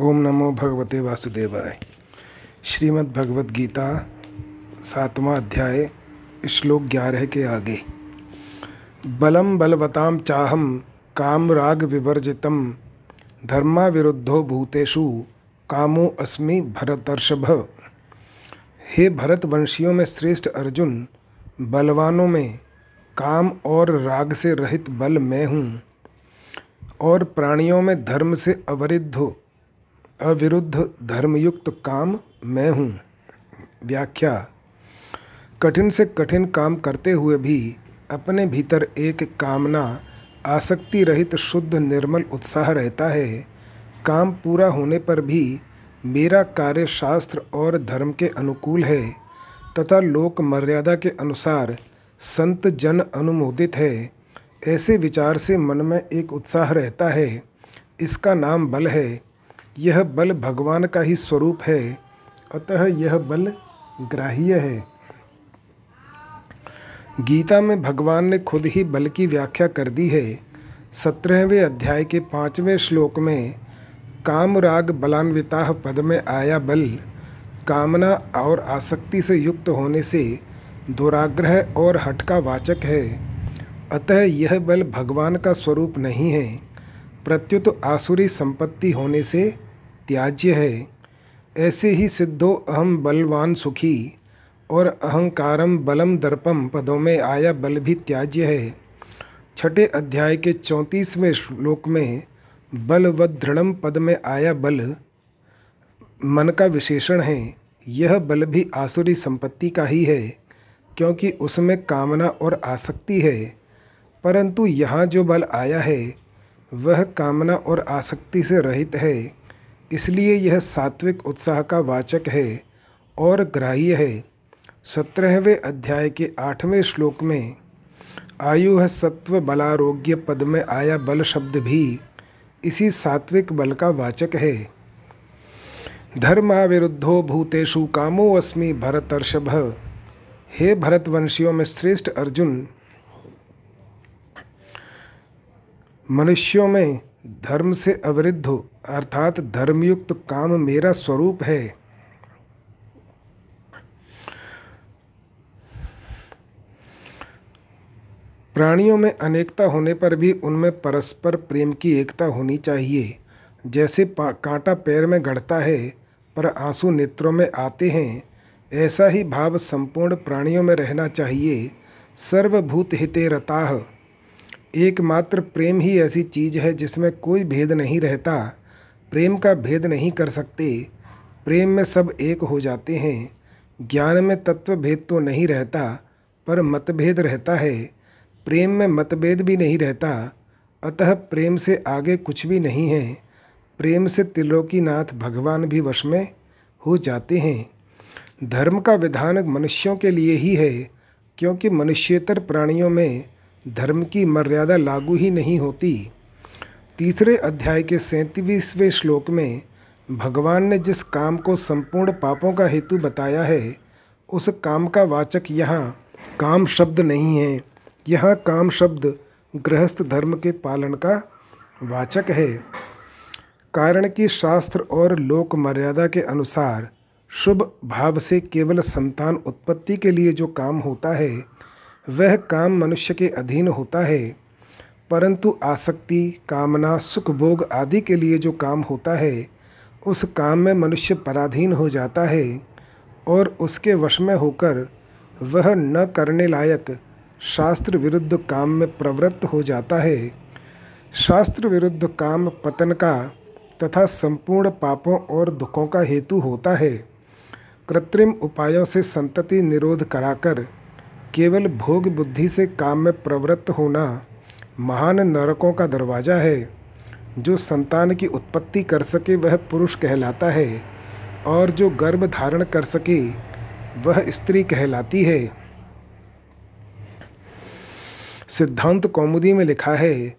ओम नमो भगवते वासुदेवाय। श्रीमद् भगवद गीता सातवां अध्याय, श्लोक ग्यारह के आगे। बलम बलवताम चाहम काम राग विवर्जितम धर्मा विरुद्धो भूतेषु कामो अस्मि भरतर्षभ। हे भरत वंशियों में श्रेष्ठ अर्जुन, बलवानों में काम और राग से रहित बल मैं हूँ, और प्राणियों में धर्म से अवरिद्ध अविरुद्ध धर्मयुक्त काम मैं हूँ। व्याख्या, कठिन से कठिन काम करते हुए भी अपने भीतर एक कामना आसक्ति रहित शुद्ध निर्मल उत्साह रहता है। काम पूरा होने पर भी मेरा कार्य शास्त्र और धर्म के अनुकूल है, तथा लोक मर्यादा के अनुसार संत जन अनुमोदित है। ऐसे विचार से मन में एक उत्साह रहता है। इसका नाम बल है। यह बल भगवान का ही स्वरूप है, अतः यह बल ग्राह्य है। गीता में भगवान ने खुद ही बल की व्याख्या कर दी है। सत्रहवें अध्याय के पाँचवें श्लोक में काम राग बलान्विता पद में आया बल, कामना और आसक्ति से युक्त होने से दुराग्रह और हट का वाचक है। अतः यह बल भगवान का स्वरूप नहीं है। प्रत्युत आसुरी संपत्ति होने से त्याज्य है। ऐसे ही सिद्धो अहम बलवान सुखी और अहंकारम बलम दर्पम पदों में आया बल भी त्याज्य है। छठे अध्याय के चौंतीसवें श्लोक में बल व दृढ़म पद में आया बल मन का विशेषण है। यह बल भी आसुरी संपत्ति का ही है, क्योंकि उसमें कामना और आसक्ति है। परंतु यहाँ जो बल आया है वह कामना और आसक्ति से रहित है। इसलिए यह सात्विक उत्साह का वाचक है और ग्राह्य है। सत्रहवें अध्याय के आठवें श्लोक में, आयु है सत्व बलारोग्य पद में आया बल शब्द भी इसी सात्विक बल का वाचक है। धर्माविरुद्धो भूतेषु कामो अस्मि भरतर्षभ। हे भरतवंशियों में श्रेष्ठ अर्जुन मनुष्यों में धर्म से अवरुद्ध हो, अर्थात धर्मयुक्त काम मेरा स्वरूप है। प्राणियों में अनेकता होने पर भी उनमें परस्पर प्रेम की एकता होनी चाहिए। जैसे कांटा पैर में गढ़ता है, पर आँसू नेत्रों में आते हैं, ऐसा ही भाव संपूर्ण प्राणियों में रहना चाहिए। सर्वभूत हिते रताह एकमात्र प्रेम ही ऐसी चीज़ है जिसमें कोई भेद नहीं रहता। प्रेम का भेद नहीं कर सकते। प्रेम में सब एक हो जाते हैं। ज्ञान में तत्व भेद तो नहीं रहता, पर मतभेद रहता है। प्रेम में मतभेद भी नहीं रहता। अतः प्रेम से आगे कुछ भी नहीं है। प्रेम से त्रिलोकीनाथ भगवान भी वश में हो जाते हैं। धर्म का विधान मनुष्यों के लिए ही है, क्योंकि मनुष्यतर प्राणियों में धर्म की मर्यादा लागू ही नहीं होती। तीसरे अध्याय के सैंतीसवें श्लोक में भगवान ने जिस काम को संपूर्ण पापों का हेतु बताया है, उस काम का वाचक यहाँ काम शब्द नहीं है। यहाँ काम शब्द गृहस्थ धर्म के पालन का वाचक है। कारण कि शास्त्र और लोक मर्यादा के अनुसार शुभ भाव से केवल संतान उत्पत्ति के लिए जो काम होता है वह काम मनुष्य के अधीन होता है, परंतु आसक्ति, कामना सुख भोग आदि के लिए जो काम होता है, उस काम में मनुष्य पराधीन हो जाता है और उसके वश में होकर वह न करने लायक शास्त्र विरुद्ध काम में प्रवृत्त हो जाता है। शास्त्र विरुद्ध काम पतन का तथा संपूर्ण पापों और दुखों का हेतु होता है। कृत्रिम उपायों से संतति निरोध कराकर केवल भोग बुद्धि से काम में प्रवृत्त होना महान नरकों का दरवाज़ा है। जो संतान की उत्पत्ति कर सके, वह पुरुष कहलाता है और जो गर्भ धारण कर सके, वह स्त्री कहलाती है। सिद्धांत कौमुदी में लिखा है,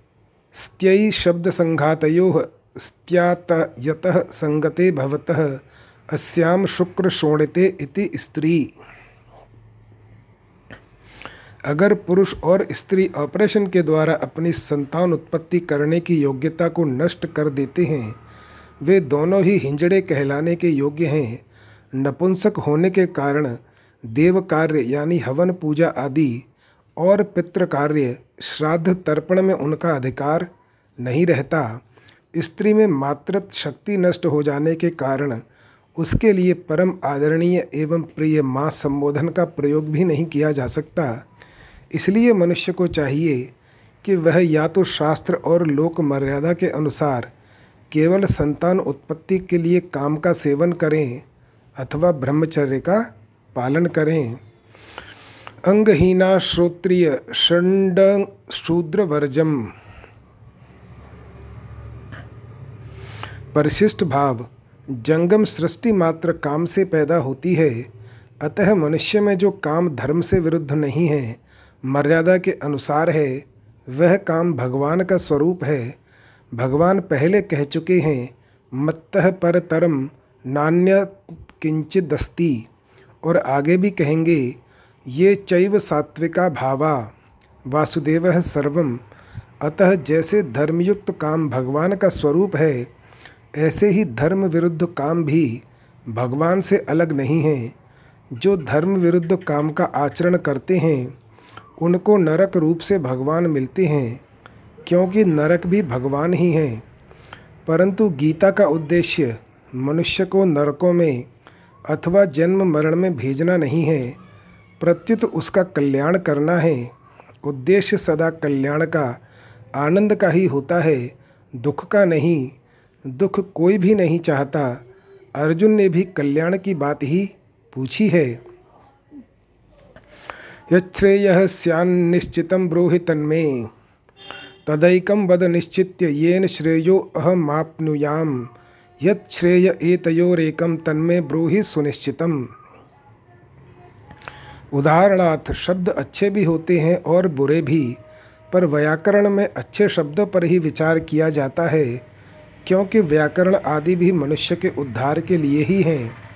स्त्ययी शब्द संघातो स्त्यात यत संगते भवतः अस्याम शुक्र शोणिते इति स्त्री। अगर पुरुष और स्त्री ऑपरेशन के द्वारा अपनी संतान उत्पत्ति करने की योग्यता को नष्ट कर देते हैं, वे दोनों ही हिंजड़े कहलाने के योग्य हैं। नपुंसक होने के कारण देव कार्य यानी हवन पूजा आदि और पितृ कार्य श्राद्ध तर्पण में उनका अधिकार नहीं रहता। स्त्री में मातृत्व शक्ति नष्ट हो जाने के कारण उसके लिए परम आदरणीय एवं प्रिय माँ संबोधन का प्रयोग भी नहीं किया जा सकता। इसलिए मनुष्य को चाहिए कि वह या तो शास्त्र और लोक मर्यादा के अनुसार केवल संतान उत्पत्ति के लिए काम का सेवन करें अथवा ब्रह्मचर्य का पालन करें। अंगहीना श्रोत्रिय षंड शूद्रवर्जम। परिशिष्ट भाव, जंगम सृष्टि मात्र काम से पैदा होती है, अतः मनुष्य में जो काम धर्म से विरुद्ध नहीं है मर्यादा के अनुसार है, वह काम भगवान का स्वरूप है। भगवान पहले कह चुके हैं, मत्तः पर तरम नान्य किंचिदस्ति। और आगे भी कहेंगे, ये चैव सात्विका भावा, वासुदेव सर्वम अतः जैसे धर्मयुक्त काम भगवान का स्वरूप है, ऐसे ही धर्म विरुद्ध काम भी भगवान से अलग नहीं हैं। जो धर्म विरुद्ध काम का आचरण करते हैं उनको नरक रूप से भगवान मिलते हैं, क्योंकि नरक भी भगवान ही हैं। परंतु गीता का उद्देश्य मनुष्य को नरकों में अथवा जन्म मरण में भेजना नहीं है। प्रत्युत उसका कल्याण करना है। उद्देश्य सदा कल्याण का, आनंद का ही होता है। दुख का नहीं, दुख कोई भी नहीं चाहता। अर्जुन ने भी कल्याण की बात ही पूछी है। यश्रेय सैन्निश्चित ब्रूहि तन्मे। तदैकं वद निश्चित्य येन श्रेयो अहमाप्नुयाम। यत्श्रेय एतयोरेकम तन्मे ब्रूहि सुनिश्चितम। उदाहरणार्थ, शब्द अच्छे भी होते हैं और बुरे भी, पर व्याकरण में अच्छे शब्दों पर ही विचार किया जाता है, क्योंकि व्याकरण आदि भी मनुष्य के उद्धार के लिए ही हैं।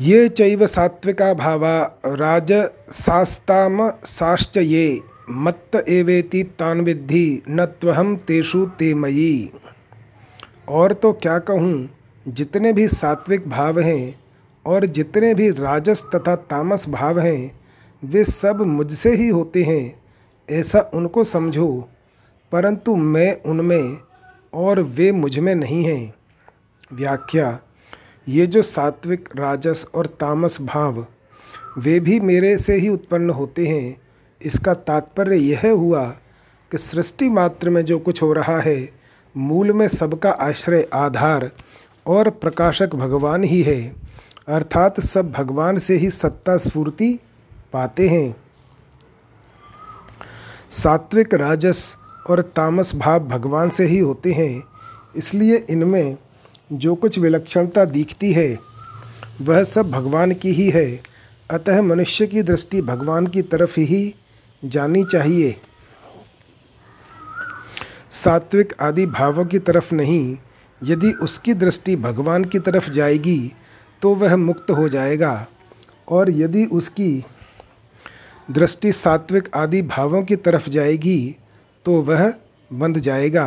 ये चैव सात्विका भावा राजसास्ताम साश्च ये। मत्त एवेति तान विद्धि, न त्वहम तेषु ते मयी। और तो क्या कहूँ, जितने भी सात्विक भाव हैं और जितने भी राजस तथा तामस भाव हैं, वे सब मुझसे ही होते हैं, ऐसा उनको समझो। परंतु मैं उनमें और वे मुझमें नहीं हैं। व्याख्या ये जो सात्विक, राजस और तामस भाव, वे भी मेरे से ही उत्पन्न होते हैं। इसका तात्पर्य यह हुआ कि सृष्टि मात्र में जो कुछ हो रहा है, मूल में सबका आश्रय आधार और प्रकाशक भगवान ही है। अर्थात सब भगवान से ही सत्ता स्फूर्ति पाते हैं। सात्विक, राजस और तामस भाव भगवान से ही होते हैं, इसलिए इनमें जो कुछ विलक्षणता दिखती है, वह सब भगवान की ही है। अतः मनुष्य की दृष्टि भगवान की तरफ़ ही जानी चाहिए। सात्विक आदि भावों की तरफ़ नहीं, यदि उसकी दृष्टि भगवान की तरफ़ जाएगी तो वह मुक्त हो जाएगा। और यदि उसकी दृष्टि सात्विक आदि भावों की तरफ़ जाएगी तो वह बंध जाएगा।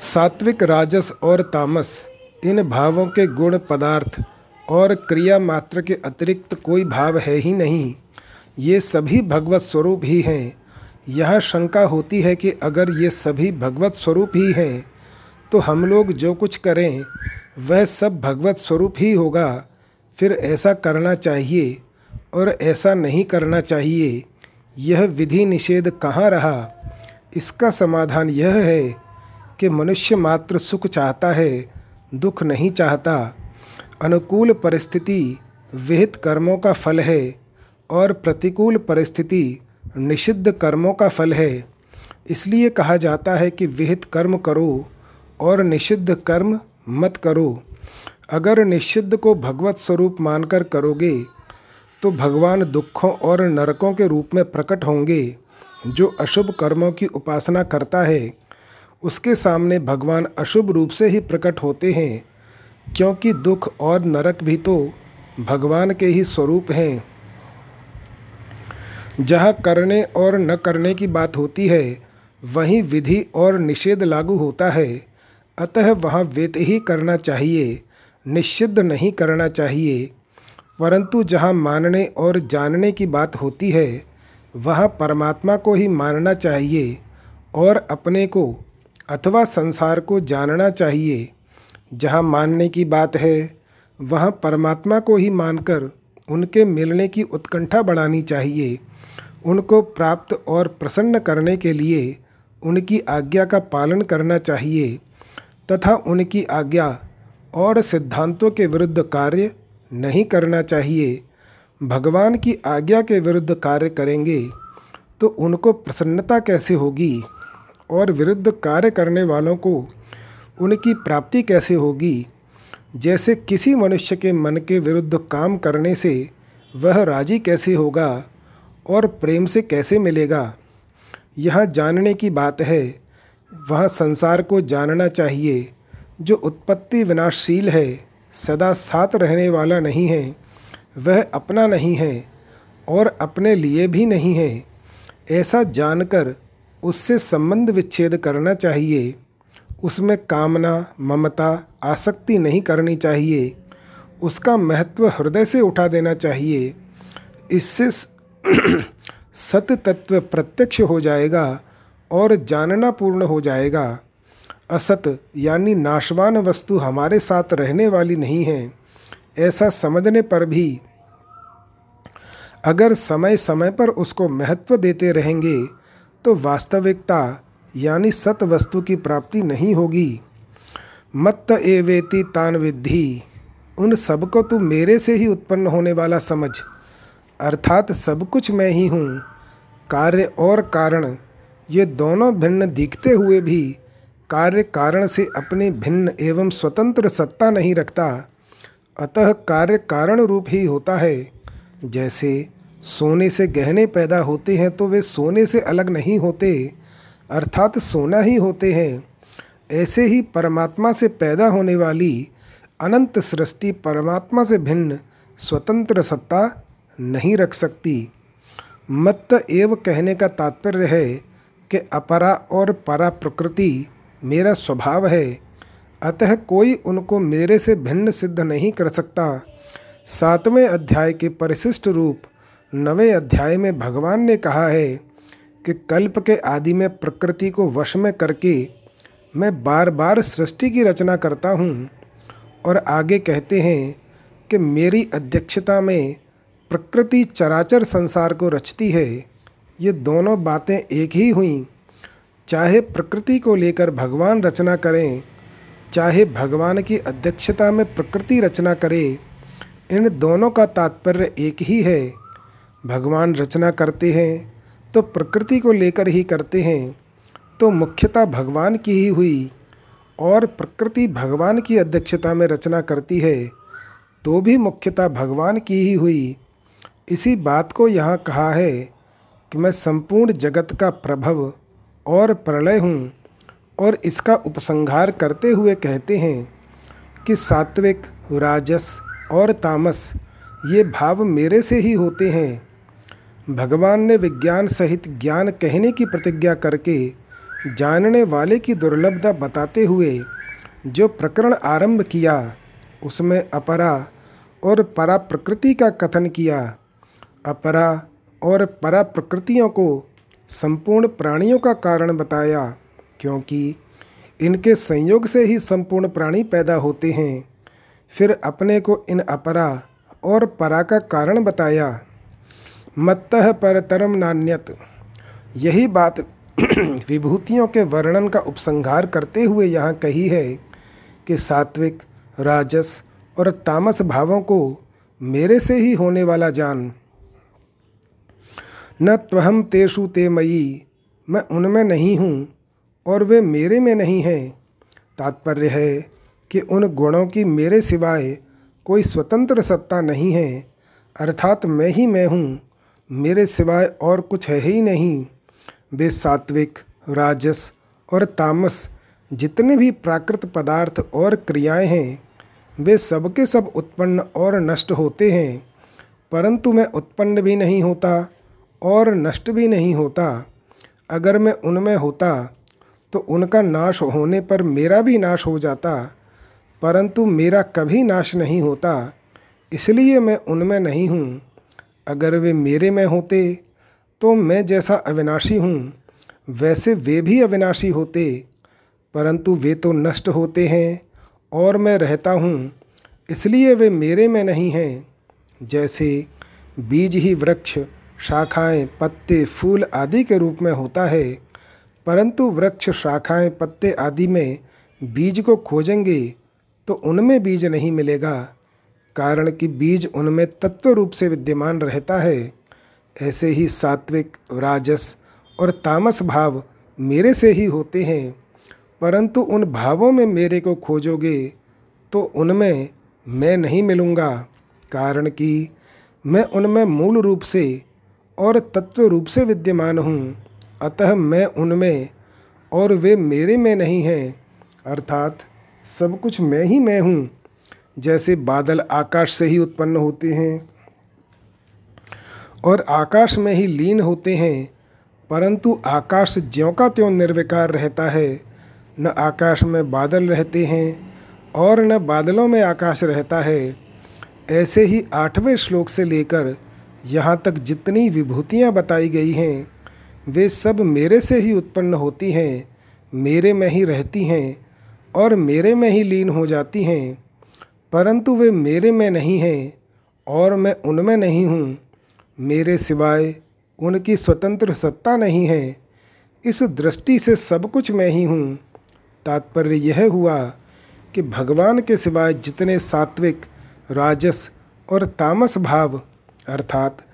सात्विक राजस और तामस, इन भावों के गुण पदार्थ और क्रिया मात्र के अतिरिक्त कोई भाव है ही नहीं। ये सभी भगवत स्वरूप ही हैं। यह शंका होती है कि अगर ये सभी भगवत स्वरूप ही हैं तो हम लोग जो कुछ करें, वह सब भगवत स्वरूप ही होगा। फिर ऐसा करना चाहिए और ऐसा नहीं करना चाहिए। यह विधि निषेध कहाँ रहा? इसका समाधान यह है कि मनुष्य मात्र सुख चाहता है, दुख नहीं चाहता। अनुकूल परिस्थिति विहित कर्मों का फल है और प्रतिकूल परिस्थिति निषिद्ध कर्मों का फल है। इसलिए कहा जाता है कि विहित कर्म करो और निषिद्ध कर्म मत करो। अगर निषिद्ध को भगवत स्वरूप मानकर करोगे तो भगवान दुखों और नरकों के रूप में प्रकट होंगे, जो अशुभ कर्मों की उपासना करता है। उसके सामने भगवान अशुभ रूप से ही प्रकट होते हैं, क्योंकि दुख और नरक भी तो भगवान के ही स्वरूप हैं। जहाँ करने और न करने की बात होती है, वहीं विधि और निषेध लागू होता है। अतः वहाँ वेत ही करना चाहिए, निषिद्ध नहीं करना चाहिए। परंतु जहाँ मानने और जानने की बात होती है, वहाँ परमात्मा को ही मानना चाहिए और अपने को अथवा संसार को जानना चाहिए। जहाँ मानने की बात है, वहाँ परमात्मा को ही मानकर उनके मिलने की उत्कंठा बढ़ानी चाहिए। उनको प्राप्त और प्रसन्न करने के लिए उनकी आज्ञा का पालन करना चाहिए तथा उनकी आज्ञा और सिद्धांतों के विरुद्ध कार्य नहीं करना चाहिए। भगवान की आज्ञा के विरुद्ध कार्य करेंगे तो उनको प्रसन्नता कैसे होगी? और विरुद्ध कार्य करने वालों को उनकी प्राप्ति कैसे होगी? जैसे किसी मनुष्य के मन के विरुद्ध काम करने से वह राज़ी कैसे होगा और प्रेम से कैसे मिलेगा? यह जानने की बात है, वह संसार को जानना चाहिए, जो उत्पत्ति विनाशशील है, सदा साथ रहने वाला नहीं है, वह अपना नहीं है और अपने लिए भी नहीं है। ऐसा जानकर उससे संबंध विच्छेद करना चाहिए। उसमें कामना, ममता, आसक्ति नहीं करनी चाहिए। उसका महत्व हृदय से उठा देना चाहिए। इससे सत तत्व प्रत्यक्ष हो जाएगा और जानना पूर्ण हो जाएगा। असत यानी नाशवान वस्तु हमारे साथ रहने वाली नहीं है। ऐसा समझने पर भी अगर समय समय पर उसको महत्व देते रहेंगे तो वास्तविकता, यानी सत वस्तु की प्राप्ति नहीं होगी। मत्त एवेति तान विद्धि। उन सबको तू मेरे से ही उत्पन्न होने वाला समझ। अर्थात सब कुछ मैं ही हूँ। कार्य और कारण। ये दोनों भिन्न दिखते हुए भी कार्य कारण से अपनी भिन्न एवं स्वतंत्र सत्ता नहीं रखता। अतः कार्य कारण रूप ही होता है। जैसे सोने से गहने पैदा होते हैं तो वे सोने से अलग नहीं होते, अर्थात सोना ही होते हैं। ऐसे ही परमात्मा से पैदा होने वाली अनंत सृष्टि परमात्मा से भिन्न स्वतंत्र सत्ता नहीं रख सकती। मत एव कहने का तात्पर्य है कि अपरा और परा प्रकृति मेरा स्वभाव है, अतः कोई उनको मेरे से भिन्न सिद्ध नहीं कर सकता। सातवें अध्याय के परिशिष्ट रूप नवें अध्याय में भगवान ने कहा है कि कल्प के आदि में प्रकृति को वश में करके मैं बार बार सृष्टि की रचना करता हूँ और आगे कहते हैं कि मेरी अध्यक्षता में प्रकृति चराचर संसार को रचती है। ये दोनों बातें एक ही हुई। चाहे प्रकृति को लेकर भगवान रचना करें, चाहे भगवान की अध्यक्षता में प्रकृति रचना करे, इन दोनों का तात्पर्य एक ही है। भगवान रचना करते हैं तो प्रकृति को लेकर ही करते हैं तो मुख्यता भगवान की ही हुई। और प्रकृति भगवान की अध्यक्षता में रचना करती है तो भी मुख्यता भगवान की ही हुई। इसी बात को यहाँ कहा है कि मैं संपूर्ण जगत का प्रभव और प्रलय हूँ, और इसका उपसंहार करते हुए कहते हैं कि सात्विक, राजस और तामस, ये भाव मेरे से ही होते हैं। भगवान ने विज्ञान सहित ज्ञान कहने की प्रतिज्ञा करके जानने वाले की दुर्लभता बताते हुए जो प्रकरण आरंभ किया, उसमें अपरा और परा प्रकृति का कथन किया। अपरा और परा प्रकृतियों को संपूर्ण प्राणियों का कारण बताया, क्योंकि इनके संयोग से ही संपूर्ण प्राणी पैदा होते हैं। फिर अपने को इन अपरा और परा का कारण बताया। मत्तः परतरम नान्यत। यही बात विभूतियों के वर्णन का उपसंहार करते हुए यहाँ कही है कि सात्विक, राजस और तामस भावों को मेरे से ही होने वाला जान। न त्वहम तेषु ते मयी, मैं उनमें नहीं हूँ और वे मेरे में नहीं हैं। तात्पर्य है कि उन गुणों की मेरे सिवाय कोई स्वतंत्र सत्ता नहीं है, अर्थात मैं ही मैं हूँ। मेरे सिवाय और कुछ है ही नहीं। वे सात्विक, राजस और तामस जितने भी प्राकृत पदार्थ और क्रियाएँ हैं, वे सबके सब उत्पन्न और नष्ट होते हैं। परंतु मैं उत्पन्न भी नहीं होता और नष्ट भी नहीं होता। अगर मैं उनमें होता तो उनका नाश होने पर मेरा भी नाश हो जाता। परंतु मेरा कभी नाश नहीं होता, इसलिए मैं उनमें नहीं हूँ। अगर वे मेरे में होते तो मैं जैसा अविनाशी हूँ, वैसे वे भी अविनाशी होते। परंतु वे तो नष्ट होते हैं, और मैं रहता हूँ, इसलिए वे मेरे में नहीं हैं। जैसे बीज ही वृक्ष, शाखाएँ, पत्ते, फूल आदि के रूप में होता है, परंतु वृक्ष, शाखाएँ, पत्ते आदि में बीज को खोजेंगे तो उनमें बीज नहीं मिलेगा। कारण कि बीज उनमें तत्व रूप से विद्यमान रहता है। ऐसे ही सात्विक, राजस और तामस भाव मेरे से ही होते हैं। परंतु उन भावों में मेरे को खोजोगे तो उनमें मैं नहीं मिलूँगा। कारण कि मैं उनमें मूल रूप से और तत्व रूप से विद्यमान हूँ। अतः मैं उनमें और वे मेरे में नहीं हैं। अर्थात सब कुछ मैं ही मैं हूँ। जैसे बादल आकाश से ही उत्पन्न होते हैं और आकाश में ही लीन होते हैं, परंतु आकाश ज्यों का त्यों निर्विकार रहता है, न आकाश में बादल रहते हैं और न बादलों में आकाश रहता है। ऐसे ही आठवें श्लोक से लेकर यहाँ तक जितनी विभूतियाँ बताई गई हैं, वे सब मेरे से ही उत्पन्न होती हैं, मेरे में ही रहती हैं और मेरे में ही लीन हो जाती हैं। परंतु वे मेरे में नहीं हैं और मैं उनमें नहीं हूँ। मेरे सिवाय उनकी स्वतंत्र सत्ता नहीं है। इस दृष्टि से सब कुछ मैं ही हूँ। तात्पर्य यह हुआ कि भगवान के सिवाय जितने सात्विक, राजस और तामस भाव, अर्थात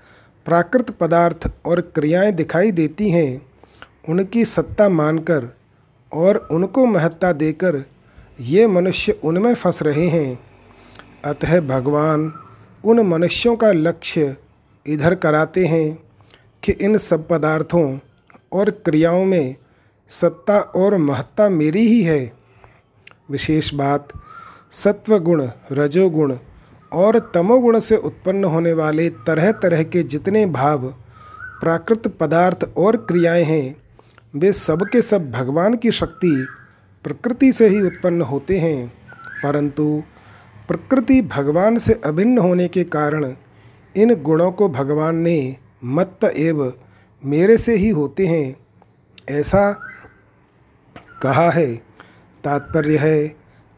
प्राकृत पदार्थ और क्रियाएँ दिखाई देती हैं, उनकी सत्ता मानकर और उनको महत्ता देकर ये मनुष्य उनमें फंस रहे हैं। अतः भगवान उन मनुष्यों का लक्ष्य इधर कराते हैं कि इन सब पदार्थों और क्रियाओं में सत्ता और महत्ता मेरी ही है। विशेष बात, सत्वगुण, रजोगुण और तमोगुण से उत्पन्न होने वाले तरह तरह के जितने भाव, प्राकृत पदार्थ और क्रियाएँ हैं, वे सब के सब भगवान की शक्ति प्रकृति से ही उत्पन्न होते हैं। परंतु प्रकृति भगवान से अभिन्न होने के कारण इन गुणों को भगवान ने मत्त एव मेरे से ही होते हैं, ऐसा कहा है। तात्पर्य है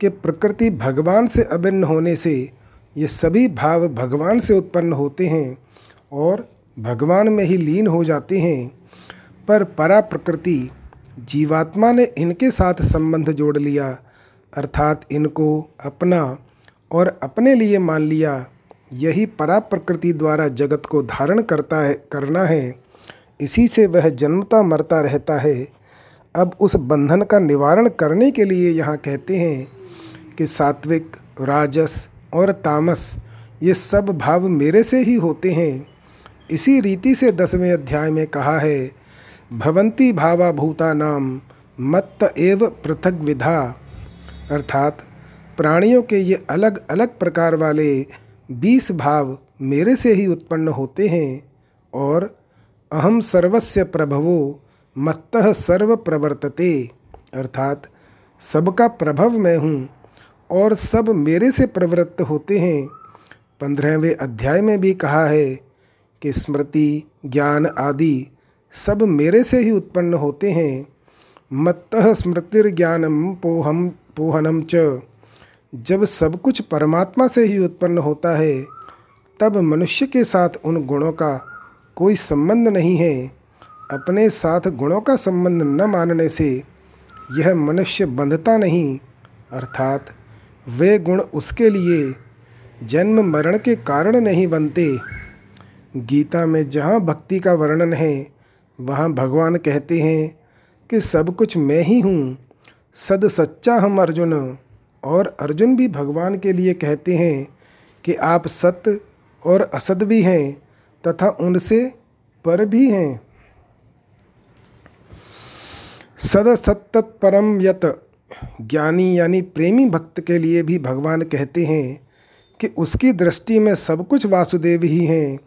कि प्रकृति भगवान से अभिन्न होने से ये सभी भाव भगवान से उत्पन्न होते हैं और भगवान में ही लीन हो जाते हैं। पर परा प्रकृति जीवात्मा ने इनके साथ संबंध जोड़ लिया, अर्थात इनको अपना और अपने लिए मान लिया, यही परा प्रकृति द्वारा जगत को धारण करता है, करना है। इसी से वह जन्मता मरता रहता है। अब उस बंधन का निवारण करने के लिए यहाँ कहते हैं कि सात्विक, राजस और तामस, ये सब भाव मेरे से ही होते हैं। इसी रीति से दसवें अध्याय में कहा है, भवंती भावा भूता नाम मत्त एव पृथक विधा अर्थात प्राणियों के ये अलग अलग प्रकार वाले बीस भाव मेरे से ही उत्पन्न होते हैं और अहम सर्वस्य प्रभवो मत्त सर्व प्रवर्तते, अर्थात सबका प्रभव मैं हूँ और सब मेरे से प्रवृत्त होते हैं। पंद्रहवें अध्याय में भी कहा है कि स्मृति, ज्ञान आदि सब मेरे से ही उत्पन्न होते हैं। मत्त स्मृतिर्ज्ञानम पोहम पोहनम च। जब सब कुछ परमात्मा से ही उत्पन्न होता है, तब मनुष्य के साथ उन गुणों का कोई संबंध नहीं है। अपने साथ गुणों का संबंध न मानने से यह मनुष्य बंधता नहीं, अर्थात वे गुण उसके लिए जन्म मरण के कारण नहीं बनते। गीता में जहाँ भक्ति का वर्णन है, वहाँ भगवान कहते हैं कि सब कुछ मैं ही हूँ, सद सच्चा हम अर्जुन। और अर्जुन भी भगवान के लिए कहते हैं कि आप सत्य और असत भी हैं तथा उनसे पर भी हैं। सद सत्त परम यत। ज्ञानी यानी प्रेमी भक्त के लिए भी भगवान कहते हैं कि उसकी दृष्टि में सब कुछ वासुदेव ही हैं।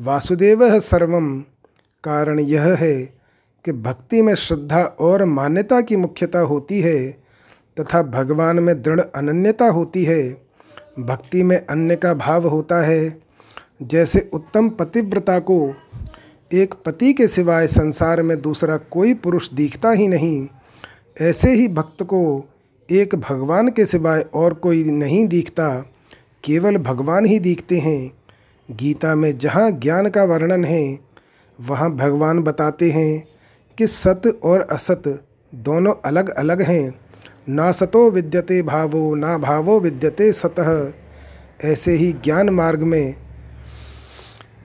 वासुदेव है सर्वम कारण यह है कि भक्ति में श्रद्धा और मान्यता की मुख्यता होती है। तथा भगवान में दृढ़ अनन्यता होती है। भक्ति में अन्य का भाव होता है। जैसे उत्तम पतिव्रता को एक पति के सिवाय संसार में दूसरा कोई पुरुष दिखता ही नहीं, ऐसे ही भक्त को एक भगवान के सिवाय और कोई नहीं दिखता, केवल भगवान ही दिखते हैं। गीता में जहाँ ज्ञान का वर्णन है, वहाँ भगवान बताते हैं कि सत और असत दोनों अलग अलग हैं। ना सतो विद्यते भावो, ना भावो विद्यते सतः। ऐसे ही ज्ञान मार्ग में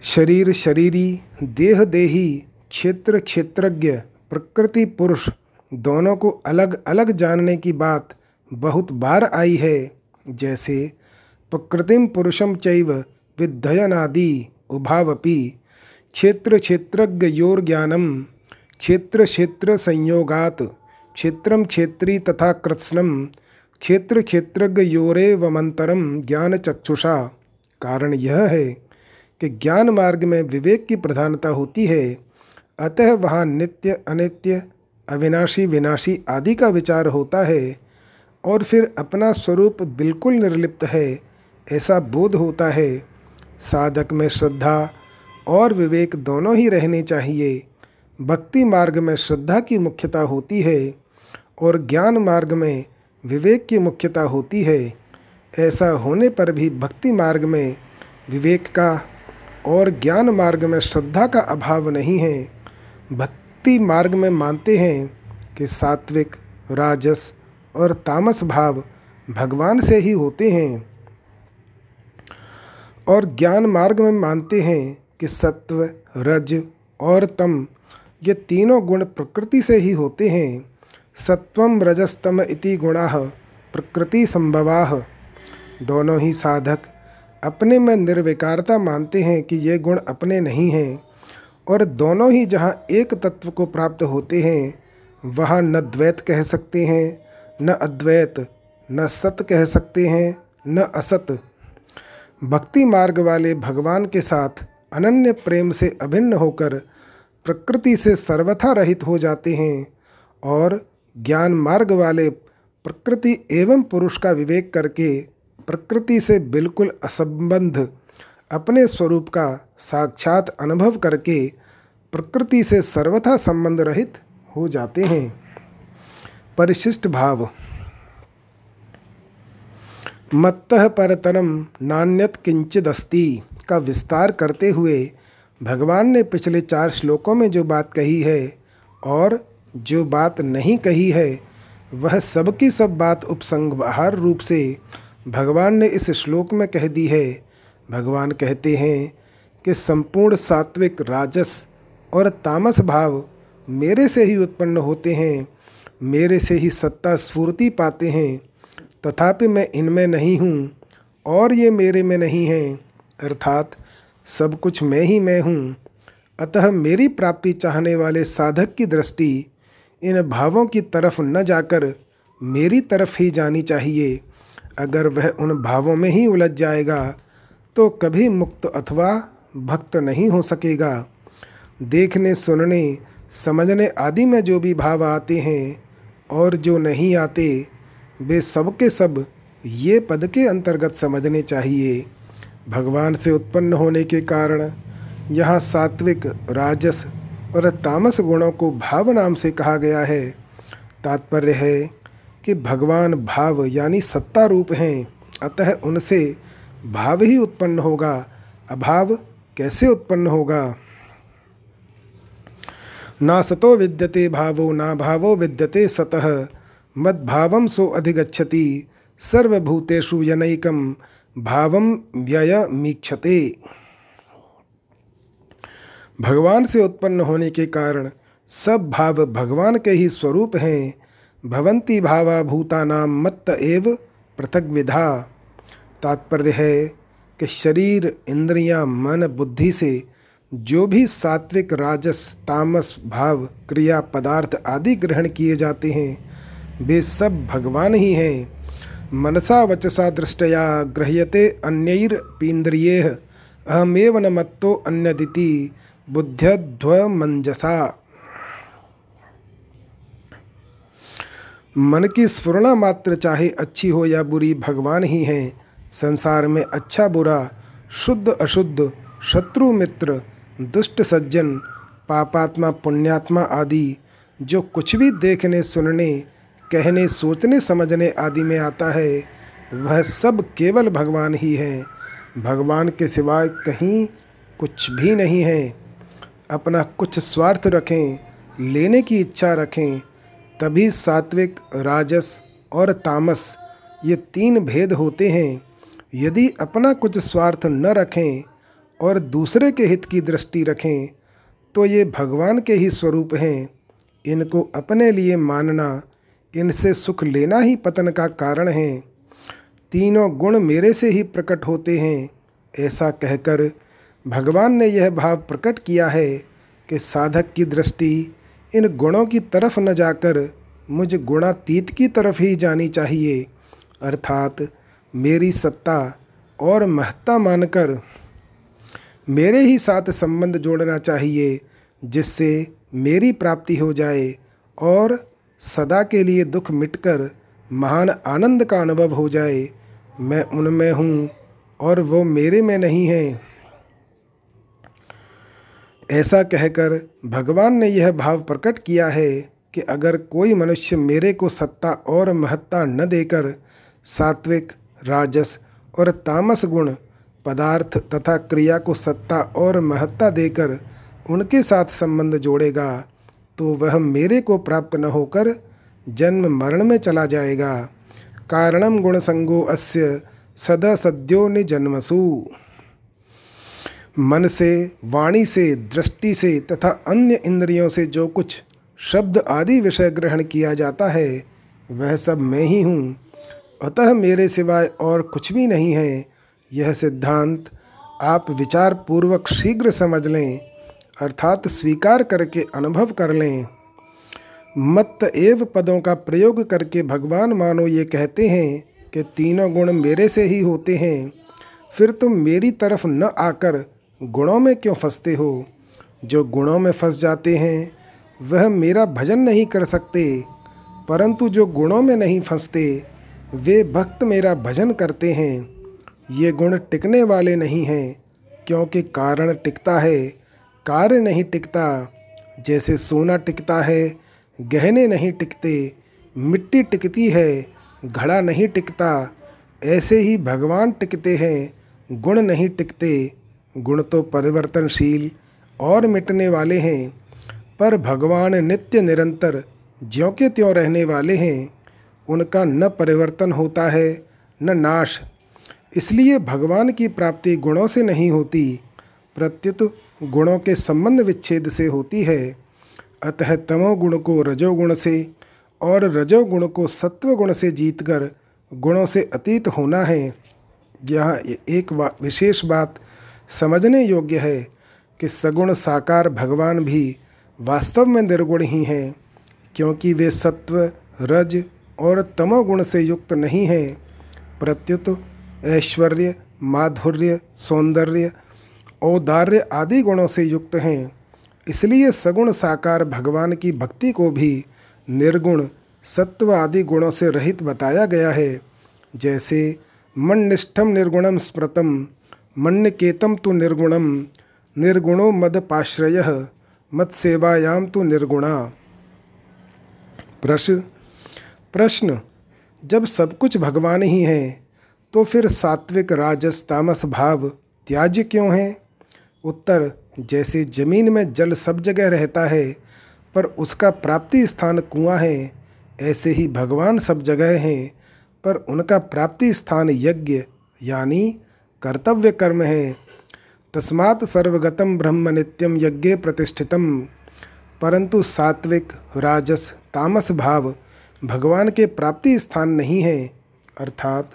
शरीर शरीरी, देह देही, क्षेत्र क्षेत्रज्ञ, प्रकृति पुरुष दोनों को अलग अलग जानने की बात बहुत बार आई है। जैसे प्रकृतिम पुरुषम चैव विद्धयनादि उभावपि। क्षेत्र क्षेत्रज्ञ योर ज्ञानम क्षेत्र क्षेत्र संयोगात। क्षेत्रम क्षेत्री तथा कृत्स्नम क्षेत्र क्षेत्रज्ञ वमंतरम ज्ञान चक्षुषा। कारण यह है कि ज्ञान मार्ग में विवेक की प्रधानता होती है। अतः वहाँ नित्य, अनित्य, अविनाशी, विनाशी आदि का विचार होता है और फिर अपना स्वरूप बिल्कुल निर्लिप्त है, ऐसा बोध होता है। साधक में श्रद्धा और विवेक दोनों ही रहने चाहिए। भक्ति मार्ग में श्रद्धा की मुख्यता होती है। और ज्ञान मार्ग में विवेक की मुख्यता होती है, ऐसा होने पर भी भक्ति मार्ग में विवेक का और ज्ञान मार्ग में श्रद्धा का अभाव नहीं है। भक्ति मार्ग में मानते हैं कि सात्विक, राजस और तामस भाव भगवान से ही होते हैं। और ज्ञान मार्ग में मानते हैं कि सत्व, रज और तम ये तीनों गुण प्रकृति से ही होते हैं। सत्वम रजस्तम इति गुणा, प्रकृति संभवा। दोनों ही साधक अपने में निर्विकारता मानते हैं कि ये गुण अपने नहीं हैं, और दोनों ही जहाँ एक तत्व को प्राप्त होते हैं, वहाँ न द्वैत कह सकते हैं, न अद्वैत, न सत कह सकते हैं, न असत। भक्ति मार्ग वाले भगवान के साथ अनन्य प्रेम से अभिन्न होकर प्रकृति से सर्वथा रहित हो जाते हैं, और ज्ञान मार्ग वाले प्रकृति एवं पुरुष का विवेक करके प्रकृति से बिल्कुल असंबंध अपने स्वरूप का साक्षात अनुभव करके प्रकृति से सर्वथा संबंध रहित हो जाते हैं। परिशिष्ट भाव। मत्त परतरम नान्यत किंचिदस्ति का विस्तार करते हुए भगवान ने पिछले चार श्लोकों में जो बात कही है और जो बात नहीं कही है, वह सब की सब बात उपसंगहार रूप से भगवान ने इस श्लोक में कह दी है। भगवान कहते हैं कि संपूर्ण सात्विक राजस और तामस भाव मेरे से ही उत्पन्न होते हैं, मेरे से ही सत्ता स्फूर्ति पाते हैं। तथापि मैं इनमें नहीं हूँ और ये मेरे में नहीं हैं, अर्थात सब कुछ मैं ही मैं हूँ। अतः मेरी प्राप्ति चाहने वाले साधक की दृष्टि इन भावों की तरफ़ न जाकर मेरी तरफ़ ही जानी चाहिए। अगर वह उन भावों में ही उलझ जाएगा तो कभी मुक्त अथवा भक्त नहीं हो सकेगा। देखने, सुनने, समझने आदि में जो भी भाव आते हैं और जो नहीं आते, वे सब के सब ये पद के अंतर्गत समझने चाहिए। भगवान से उत्पन्न होने के कारण यहाँ सात्विक, राजस और तामस गुणों को भाव नाम से कहा गया है। तात्पर्य है कि भगवान भाव यानी सत्ता रूप हैं। अतः उनसे भाव ही उत्पन्न होगा। अभाव कैसे उत्पन्न होगा? ना सतो विद्यते भावो, ना भावो विद्यते सतः। मद्भावम सो अधिगछति सर्वभूतेषु यनैकम भावम व्यय मीक्षते। भगवान से उत्पन्न होने के कारण सब भाव भगवान के ही स्वरूप हैं। भवंती भावा भूतानाम मत्त एव पृथक विधा तात्पर्य है कि शरीर इंद्रियाँ, मन बुद्धि से जो भी सात्विक राजस तामस भाव क्रिया पदार्थ आदि ग्रहण किए जाते हैं वे सब भगवान ही हैं। मनसा वचसा दृष्टया गृह्यते अन्यैर्पीन्द्रिये अहमेव न मत्तो अन्यदिति। बुद्ध्यध्वमंजसा। मन की स्फुरना मात्र चाहे अच्छी हो या बुरी, भगवान ही हैं। संसार में अच्छा बुरा, शुद्ध अशुद्ध, शत्रु मित्र, दुष्ट सज्जन, पापात्मा, पुण्यात्मा आदि, जो कुछ भी देखने, सुनने, कहने, सोचने, समझने आदि में आता है, वह सब केवल भगवान ही हैं। भगवान के सिवाय कहीं कुछ भी नहीं है। अपना कुछ स्वार्थ रखें, लेने की इच्छा रखें, तभी सात्विक, राजस और तामस ये तीन भेद होते हैं। यदि अपना कुछ स्वार्थ न रखें और दूसरे के हित की दृष्टि रखें तो ये भगवान के ही स्वरूप हैं। इनको अपने लिए मानना, इनसे सुख लेना ही पतन का कारण है। तीनों गुण मेरे से ही प्रकट होते हैं, ऐसा कहकर भगवान ने यह भाव प्रकट किया है कि साधक की दृष्टि इन गुणों की तरफ़ न जाकर मुझ गुणातीत की तरफ़ ही जानी चाहिए। अर्थात मेरी सत्ता और महत्ता मानकर मेरे ही साथ संबंध जोड़ना चाहिए, जिससे मेरी प्राप्ति हो जाए और सदा के लिए दुख मिटकर महान आनंद का अनुभव हो जाए। मैं उनमें हूँ और वो मेरे में नहीं है। ऐसा कहकर भगवान ने यह भाव प्रकट किया है कि अगर कोई मनुष्य मेरे को सत्ता और महत्ता न देकर सात्विक, राजस और तामस गुण, पदार्थ तथा क्रिया को सत्ता और महत्ता देकर उनके साथ संबंध जोड़ेगा तो वह मेरे को प्राप्त न होकर जन्म मरण में चला जाएगा। कारणम गुणसंगो अस्य सदा सद्यो निजन्मसु। मन से, वाणी से, दृष्टि से तथा अन्य इंद्रियों से जो कुछ शब्द आदि विषय ग्रहण किया जाता है, वह सब मैं ही हूँ। अतः मेरे सिवाय और कुछ भी नहीं है। यह सिद्धांत आप विचार पूर्वक शीघ्र समझ लें, अर्थात स्वीकार करके अनुभव कर लें। मत एव पदों का प्रयोग करके भगवान मानो ये कहते हैं कि तीनों गुण मेरे से ही होते हैं। फिर तुम मेरी तरफ़ न आकर गुणों में क्यों फंसते हो? जो गुणों में फंस जाते हैं, वह मेरा भजन नहीं कर सकते। परंतु जो गुणों में नहीं फंसते, वे भक्त मेरा भजन करते हैं। ये गुण टिकने वाले नहीं हैं, क्योंकि कारण टिकता है, कार्य नहीं टिकता। जैसे सोना टिकता है, गहने नहीं टिकते, मिट्टी टिकती है, घड़ा नहीं टिकता। ऐसे ही भगवान टिकते हैं, गुण नहीं टिकते। गुण तो परिवर्तनशील और मिटने वाले हैं, पर भगवान नित्य निरंतर ज्यों के त्यों रहने वाले हैं, उनका न परिवर्तन होता है, न नाश। इसलिए भगवान की प्राप्ति गुणों से नहीं होती, प्रत्युत गुणों के संबंध विच्छेद से होती है। अतः तमोगुण को रजोगुण से और रजोगुण को सत्वगुण से जीतकर गुणों से अतीत होना है। यहाँ एक विशेष बात समझने योग्य है कि सगुण साकार भगवान भी वास्तव में निर्गुण ही हैं, क्योंकि वे सत्व, रज और तमोगुण से युक्त नहीं हैं। प्रत्युत ऐश्वर्य, माधुर्य, सौंदर्य, औदार्य आदि गुणों से युक्त हैं। इसलिए सगुण साकार भगवान की भक्ति को भी निर्गुण, सत्व आदि गुणों से रहित बताया गया है। जैसे मन निष्ठम निर्गुणम स्मृतम मन्नकेतम तो निर्गुणम, निर्गुणो मदपाश्रय मत सेवायाम तो निर्गुणा। प्रश्न प्रश्न, जब सब कुछ भगवान ही हैं तो फिर सात्विक, राजस, तामस, भाव, त्याज्य क्यों हैं? उत्तर, जैसे ज़मीन में जल सब जगह रहता है, पर उसका प्राप्ति स्थान कुआँ है, ऐसे ही भगवान सब जगह हैं, पर उनका प्राप्ति स्थान यज्ञ, यानी कर्तव्य कर्म है। तस्मात् सर्वगतम ब्रह्म नित्यम यज्ञ प्रतिष्ठितम परंतु सात्विक, राजस, तामस भाव भगवान के प्राप्ति स्थान नहीं है। अर्थात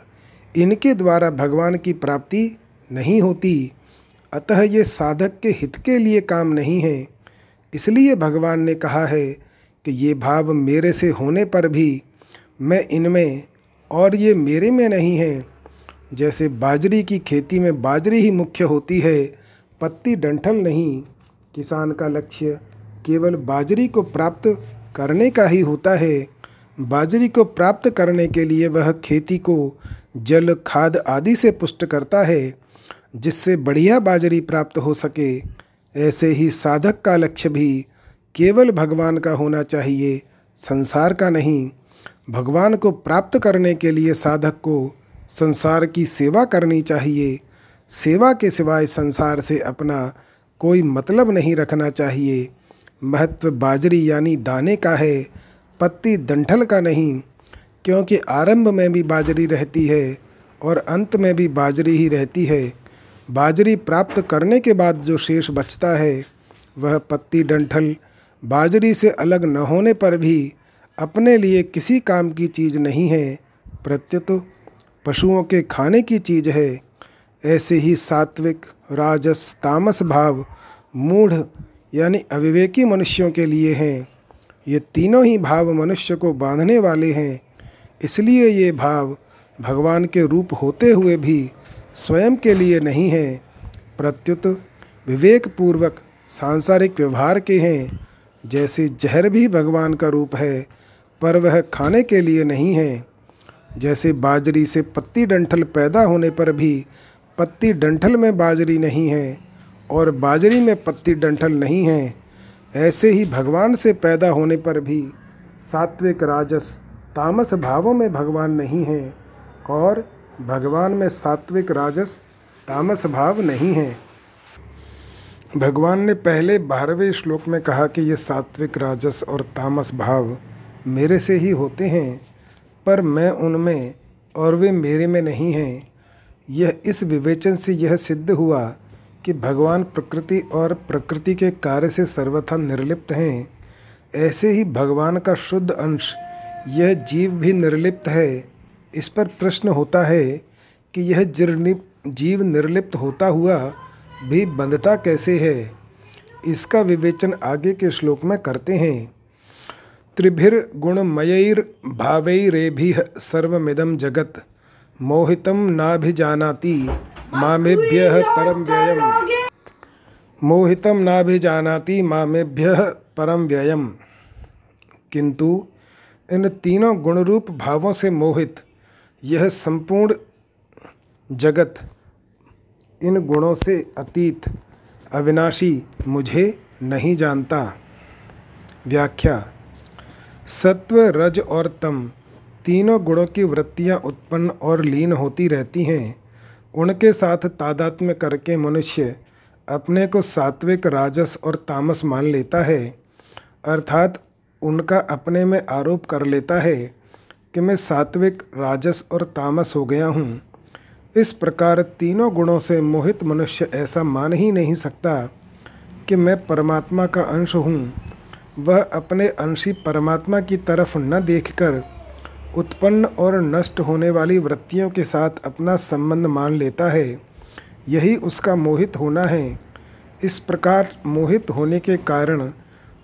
इनके द्वारा भगवान की प्राप्ति नहीं होती। अतः ये साधक के हित के लिए काम नहीं है। इसलिए भगवान ने कहा है कि ये भाव मेरे से होने पर भी मैं इनमें और ये मेरे में नहीं है। जैसे बाजरी की खेती में बाजरी ही मुख्य होती है, पत्ती डंठल नहीं। किसान का लक्ष्य केवल बाजरी को प्राप्त करने का ही होता है। बाजरी को प्राप्त करने के लिए वह खेती को जल, खाद आदि से पुष्ट करता है, जिससे बढ़िया बाजरी प्राप्त हो सके। ऐसे ही साधक का लक्ष्य भी केवल भगवान का होना चाहिए, संसार का नहीं। भगवान को प्राप्त करने के लिए साधक को संसार की सेवा करनी चाहिए। सेवा के सिवाय संसार से अपना कोई मतलब नहीं रखना चाहिए। महत्व बाजरी यानी दाने का है, पत्ती दंठल का नहीं, क्योंकि आरंभ में भी बाजरी रहती है और अंत में भी बाजरी ही रहती है। बाजरी प्राप्त करने के बाद जो शेष बचता है, वह पत्ती डंठल बाजरी से अलग न होने पर भी अपने लिए किसी काम की चीज़ नहीं है, प्रत्युत पशुओं के खाने की चीज़ है। ऐसे ही सात्विक, राजस, तामस भाव, मूढ़ यानी अविवेकी मनुष्यों के लिए हैं। ये तीनों ही भाव मनुष्य को बांधने वाले हैं। इसलिए ये भाव भगवान के रूप होते हुए भी स्वयं के लिए नहीं हैं। प्रत्युत विवेकपूर्वक सांसारिक व्यवहार के हैं। जैसे जहर भी भगवान का रूप है, पर वह खाने के लिए नहीं है। जैसे बाजरी से पत्ती डंठल पैदा होने पर भी पत्ती डंठल में बाजरी नहीं है और बाजरी में पत्ती डंठल नहीं है, ऐसे ही भगवान से पैदा होने पर भी सात्विक राजस तामस भावों में भगवान नहीं है और भगवान में सात्विक राजस तामस भाव नहीं है। भगवान ने पहले बारहवें श्लोक में कहा कि ये सात्विक राजस और तामस भाव मेरे से ही होते हैं। पर मैं उनमें और वे मेरे में नहीं हैं। यह इस विवेचन से यह सिद्ध हुआ कि भगवान प्रकृति और प्रकृति के कार्य से सर्वथा निर्लिप्त हैं। ऐसे ही भगवान का शुद्ध अंश, यह जीव भी निर्लिप्त है। इस पर प्रश्न होता है कि यह जीव निर्लिप्त होता हुआ भी बंधता कैसे है? इसका विवेचन आगे के श्लोक में करते हैं। त्रिभिर्गुणमयैर्भावैरेभिः सर्वमिदं जगत्। मोहितं नाभिजानाति मामेभ्यः परम व्ययम। मोहितं नाभिजानाति मामेभ्यः परम व्ययम। किंतु इन तीनों गुणरूप भावों से मोहित यह संपूर्ण जगत इन गुणों से अतीत अविनाशी मुझे नहीं जानता। व्याख्या सत्व, रज और तम तीनों गुणों की वृत्तियाँ उत्पन्न और लीन होती रहती हैं। उनके साथ तादात्म्य करके मनुष्य अपने को सात्विक, राजस और तामस मान लेता है। अर्थात उनका अपने में आरोप कर लेता है कि मैं सात्विक, राजस और तामस हो गया हूँ। इस प्रकार तीनों गुणों से मोहित मनुष्य ऐसा मान ही नहीं सकता कि मैं परमात्मा का अंश हूँ। वह अपने अंशी परमात्मा की तरफ़ न देखकर उत्पन्न और नष्ट होने वाली वृत्तियों के साथ अपना संबंध मान लेता है। यही उसका मोहित होना है। इस प्रकार मोहित होने के कारण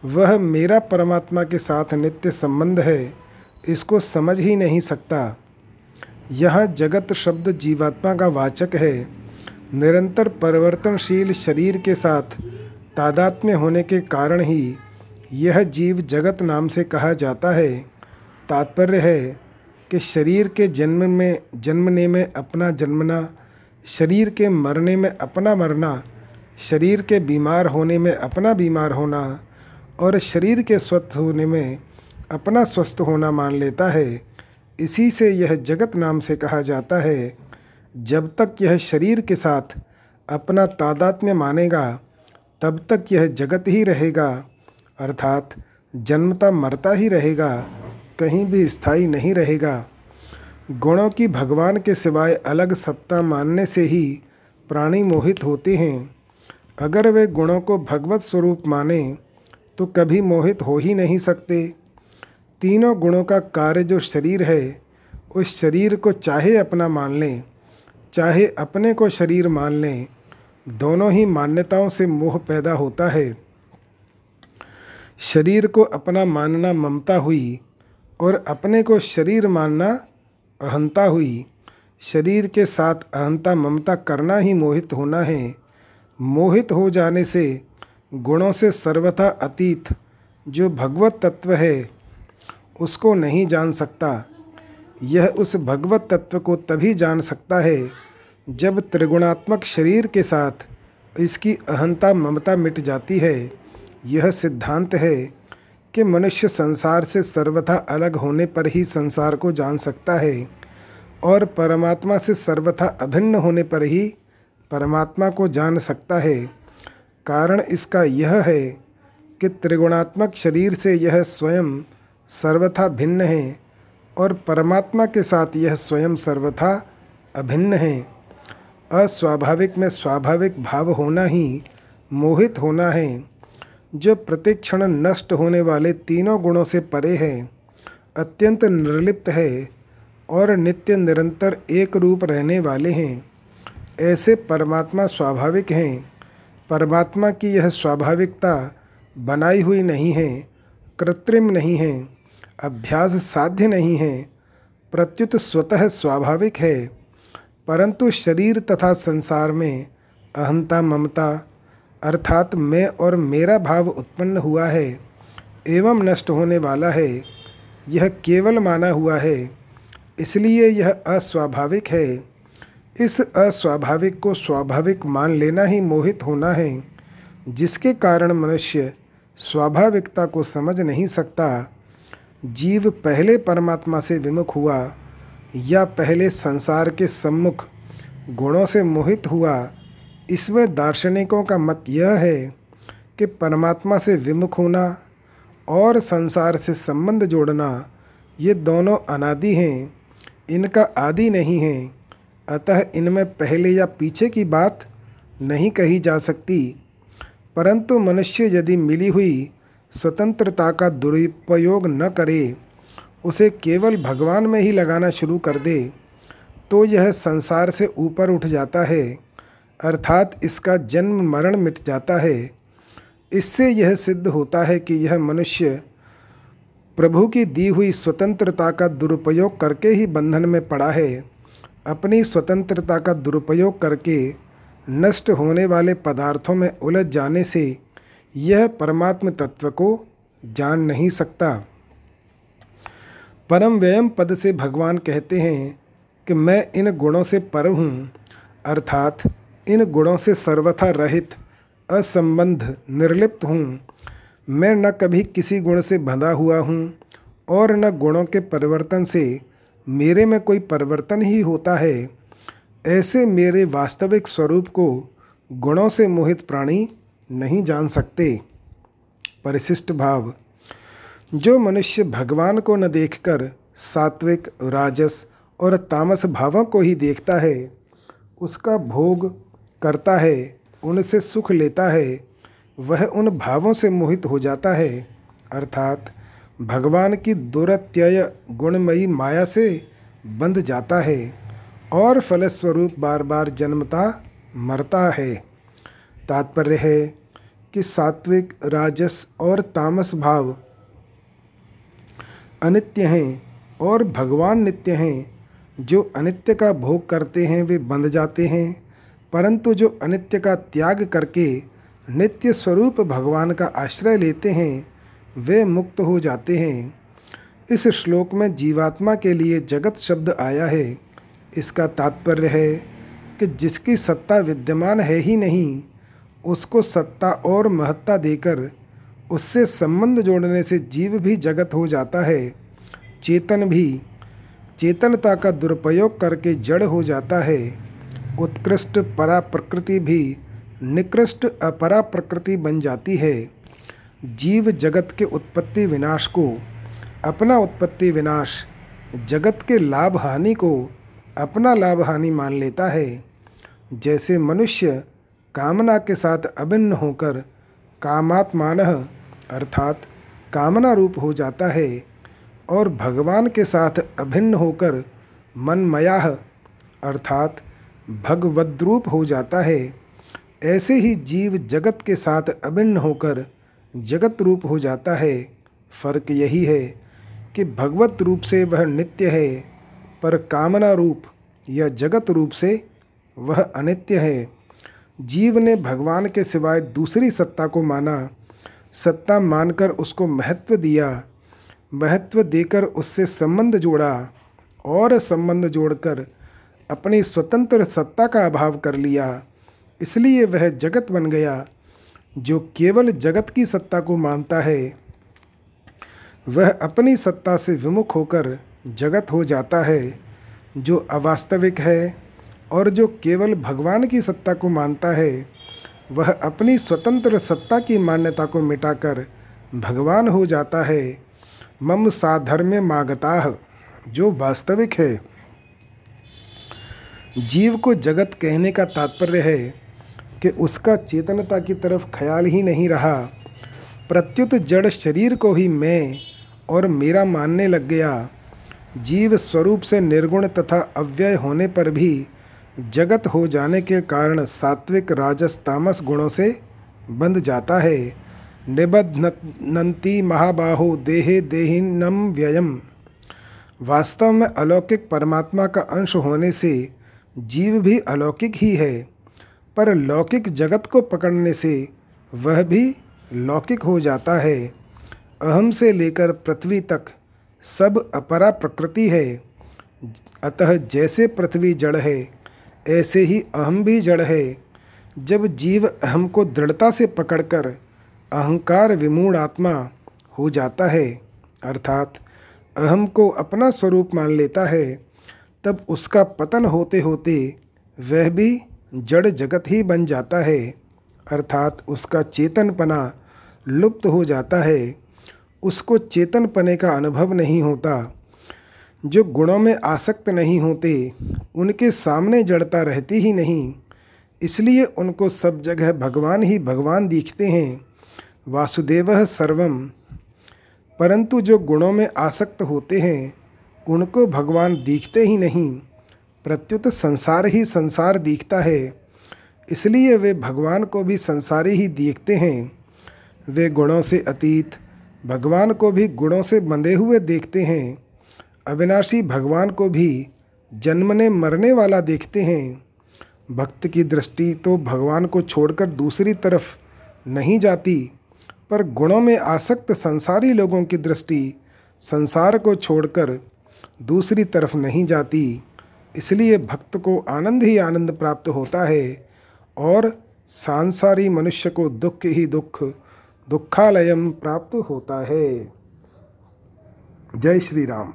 वह मेरा परमात्मा के साथ नित्य संबंध है, इसको समझ ही नहीं सकता। यह जगत शब्द जीवात्मा का वाचक है। निरंतर परिवर्तनशील शरीर के साथ तादात्म्य होने के कारण ही यह जीव जगत नाम से कहा जाता है। तात्पर्य है कि शरीर के जन्म में, जन्मने में अपना जन्मना, शरीर के मरने में अपना मरना, शरीर के बीमार होने में अपना बीमार होना और शरीर के स्वस्थ होने में अपना स्वस्थ होना मान लेता है। इसी से यह जगत नाम से कहा जाता है। जब तक यह शरीर के साथ अपना तादात्म्य मानेगा, तब तक यह जगत ही रहेगा। अर्थात जन्मता मरता ही रहेगा, कहीं भी स्थायी नहीं रहेगा। गुणों की भगवान के सिवाय अलग सत्ता मानने से ही प्राणी मोहित होते हैं। अगर वे गुणों को भगवत स्वरूप माने तो कभी मोहित हो ही नहीं सकते। तीनों गुणों का कार्य जो शरीर है, उस शरीर को चाहे अपना मान लें, चाहे अपने को शरीर मान लें, दोनों ही मान्यताओं से मोह पैदा होता है। शरीर को अपना मानना ममता हुई और अपने को शरीर मानना अहंता हुई। शरीर के साथ अहंता ममता करना ही मोहित होना है। मोहित हो जाने से गुणों से सर्वथा अतीत जो भगवत तत्व है, उसको नहीं जान सकता। यह उस भगवत तत्व को तभी जान सकता है जब त्रिगुणात्मक शरीर के साथ इसकी अहंता ममता मिट जाती है। यह सिद्धांत है कि मनुष्य संसार से सर्वथा अलग होने पर ही संसार को जान सकता है और परमात्मा से सर्वथा अभिन्न होने पर ही परमात्मा को जान सकता है। कारण इसका यह है कि त्रिगुणात्मक शरीर से यह स्वयं सर्वथा भिन्न है और परमात्मा के साथ यह स्वयं सर्वथा अभिन्न है। अस्वाभाविक में स्वाभाविक भाव होना ही मोहित होना है। जो प्रतिक्षण नष्ट होने वाले तीनों गुणों से परे है, अत्यंत निर्लिप्त है और नित्य निरंतर एक रूप रहने वाले हैं। ऐसे परमात्मा स्वाभाविक हैं। परमात्मा की यह स्वाभाविकता बनाई हुई नहीं है, कृत्रिम नहीं है, अभ्यास साध्य नहीं है, प्रत्युत स्वतः स्वाभाविक है। परंतु शरीर तथा संसार में अहंता ममता अर्थात मैं और मेरा भाव उत्पन्न हुआ है, एवं नष्ट होने वाला है, यह केवल माना हुआ है। इसलिए यह अस्वाभाविक है। इस अस्वाभाविक को स्वाभाविक मान लेना ही मोहित होना है, जिसके कारण मनुष्य स्वाभाविकता को समझ नहीं सकता। जीव पहले परमात्मा से विमुख हुआ, या पहले संसार के सम्मुख गुणों से मोहित हुआ इसमें दार्शनिकों का मत यह है कि परमात्मा से विमुख होना और संसार से संबंध जोड़ना, ये दोनों अनादि हैं। इनका आदि नहीं है। अतः इनमें पहले या पीछे की बात नहीं कही जा सकती। परंतु मनुष्य यदि मिली हुई स्वतंत्रता का दुरुपयोग न करे, उसे केवल भगवान में ही लगाना शुरू कर दे तो यह संसार से ऊपर उठ जाता है। अर्थात इसका जन्म मरण मिट जाता है। इससे यह सिद्ध होता है कि यह मनुष्य प्रभु की दी हुई स्वतंत्रता का दुरुपयोग करके ही बंधन में पड़ा है। अपनी स्वतंत्रता का दुरुपयोग करके नष्ट होने वाले पदार्थों में उलझ जाने से यह परमात्म तत्व को जान नहीं सकता। परम व्ययम पद से भगवान कहते हैं कि मैं इन गुणों से पर हूँ। अर्थात इन गुणों से सर्वथा रहित, असंबंध, निर्लिप्त हूँ। मैं न कभी किसी गुण से बंधा हुआ हूँ, और न गुणों के परिवर्तन से मेरे में कोई परिवर्तन ही होता है। ऐसे मेरे वास्तविक स्वरूप को गुणों से मोहित प्राणी नहीं जान सकते। परिशिष्ट भाव, जो मनुष्य भगवान को न देखकर सात्विक, राजस और तामस भावों को ही देखता है, उसका भोग करता है, उनसे सुख लेता है, वह उन भावों से मोहित हो जाता है। अर्थात, भगवान की दुरत्यय गुणमयी माया से बंध जाता है और फलस्वरूप बार बार जन्मता मरता है। तात्पर्य है कि सात्विक, राजस और तामस भाव अनित्य हैं और भगवान नित्य हैं। जो अनित्य का भोग करते हैं, वे बंध जाते हैं। परंतु जो अनित्य का त्याग करके नित्य स्वरूप भगवान का आश्रय लेते हैं, वे मुक्त हो जाते हैं। इस श्लोक में जीवात्मा के लिए जगत शब्द आया है। इसका तात्पर्य है कि जिसकी सत्ता विद्यमान है ही नहीं, उसको सत्ता और महत्ता देकर उससे संबंध जोड़ने से जीव भी जगत हो जाता है। चेतन भी, चेतनता का दुरुपयोग करके जड़ हो जाता है। उत्कृष्ट परा प्रकृति भी निकृष्ट अपरा प्रकृति बन जाती है। जीव जगत के उत्पत्ति विनाश को, अपना उत्पत्ति विनाश, जगत के लाभ हानि को अपना लाभ हानि मान लेता है। जैसे मनुष्य कामना के साथ अभिन्न होकर कामात्मान अर्थात कामना रूप हो जाता है और भगवान के साथ अभिन्न होकर मनमयाह अर्थात भगवद्रूप हो जाता है। ऐसे ही जीव जगत के साथ अभिन्न होकर जगत रूप हो जाता है। फ़र्क यही है कि भगवत रूप से वह नित्य है, पर कामना रूप या जगत रूप से वह अनित्य है। जीव ने भगवान के सिवाय दूसरी सत्ता को माना। सत्ता मानकर उसको महत्व दिया। महत्व देकर उससे संबंध जोड़ा और संबंध जोड़कर अपनी स्वतंत्र सत्ता का अभाव कर लिया। इसलिए वह जगत बन गया, जो केवल जगत की सत्ता को मानता है। वह अपनी सत्ता से विमुख होकर जगत हो जाता है, जो अवास्तविक है और जो केवल भगवान की सत्ता को मानता है। वह अपनी स्वतंत्र सत्ता की मान्यता को मिटाकर भगवान हो जाता है। मम साधर्म्य मागता, जो वास्तविक है। जीव को जगत कहने का तात्पर्य है कि उसका चेतनता की तरफ़ ख्याल ही नहीं रहा। प्रत्युत जड़ शरीर को ही मैं और मेरा मानने लग गया। जीव स्वरूप से निर्गुण तथा अव्यय होने पर भी जगत हो जाने के कारण सात्विक राजस तामस गुणों से बंध जाता है। निबध्नंती महाबाहो देहे देहिनम व्ययम। वास्तव में अलौकिक परमात्मा का अंश होने से जीव भी अलौकिक ही है, पर लौकिक जगत को पकड़ने से वह भी लौकिक हो जाता है। अहम से लेकर पृथ्वी तक सब अपरा प्रकृति है। अतः जैसे पृथ्वी जड़ है, ऐसे ही अहम भी जड़ है। जब जीव अहम को दृढ़ता से पकड़कर अहंकार विमूढ़ आत्मा हो जाता है, अर्थात अहम को अपना स्वरूप मान लेता है तब उसका पतन होते होते वह भी जड़ जगत ही बन जाता है। अर्थात उसका चेतनपना लुप्त हो जाता है। उसको चेतनपने का अनुभव नहीं होता। जो गुणों में आसक्त नहीं होते, उनके सामने जड़ता रहती ही नहीं। इसलिए उनको सब जगह भगवान ही भगवान दिखते हैं। वासुदेव सर्वम। परंतु जो गुणों में आसक्त होते हैं उनको भगवान दिखते ही नहीं, प्रत्युत संसार ही संसार दिखता है। इसलिए वे भगवान को भी संसारी ही देखते हैं। वे गुणों से अतीत, भगवान को भी गुणों से बंधे हुए देखते हैं। अविनाशी भगवान को भी जन्मने मरने वाला देखते हैं। भक्त की दृष्टि तो भगवान को छोड़कर दूसरी तरफ़ नहीं जाती, पर गुणों में आसक्त संसारी लोगों की दृष्टि संसार को छोड़कर दूसरी तरफ़ नहीं जाती, इसलिए भक्त को आनंद ही आनंद प्राप्त होता है और सांसारी मनुष्य को दुख ही दुख, दुखालयम प्राप्त होता है। जय श्री राम।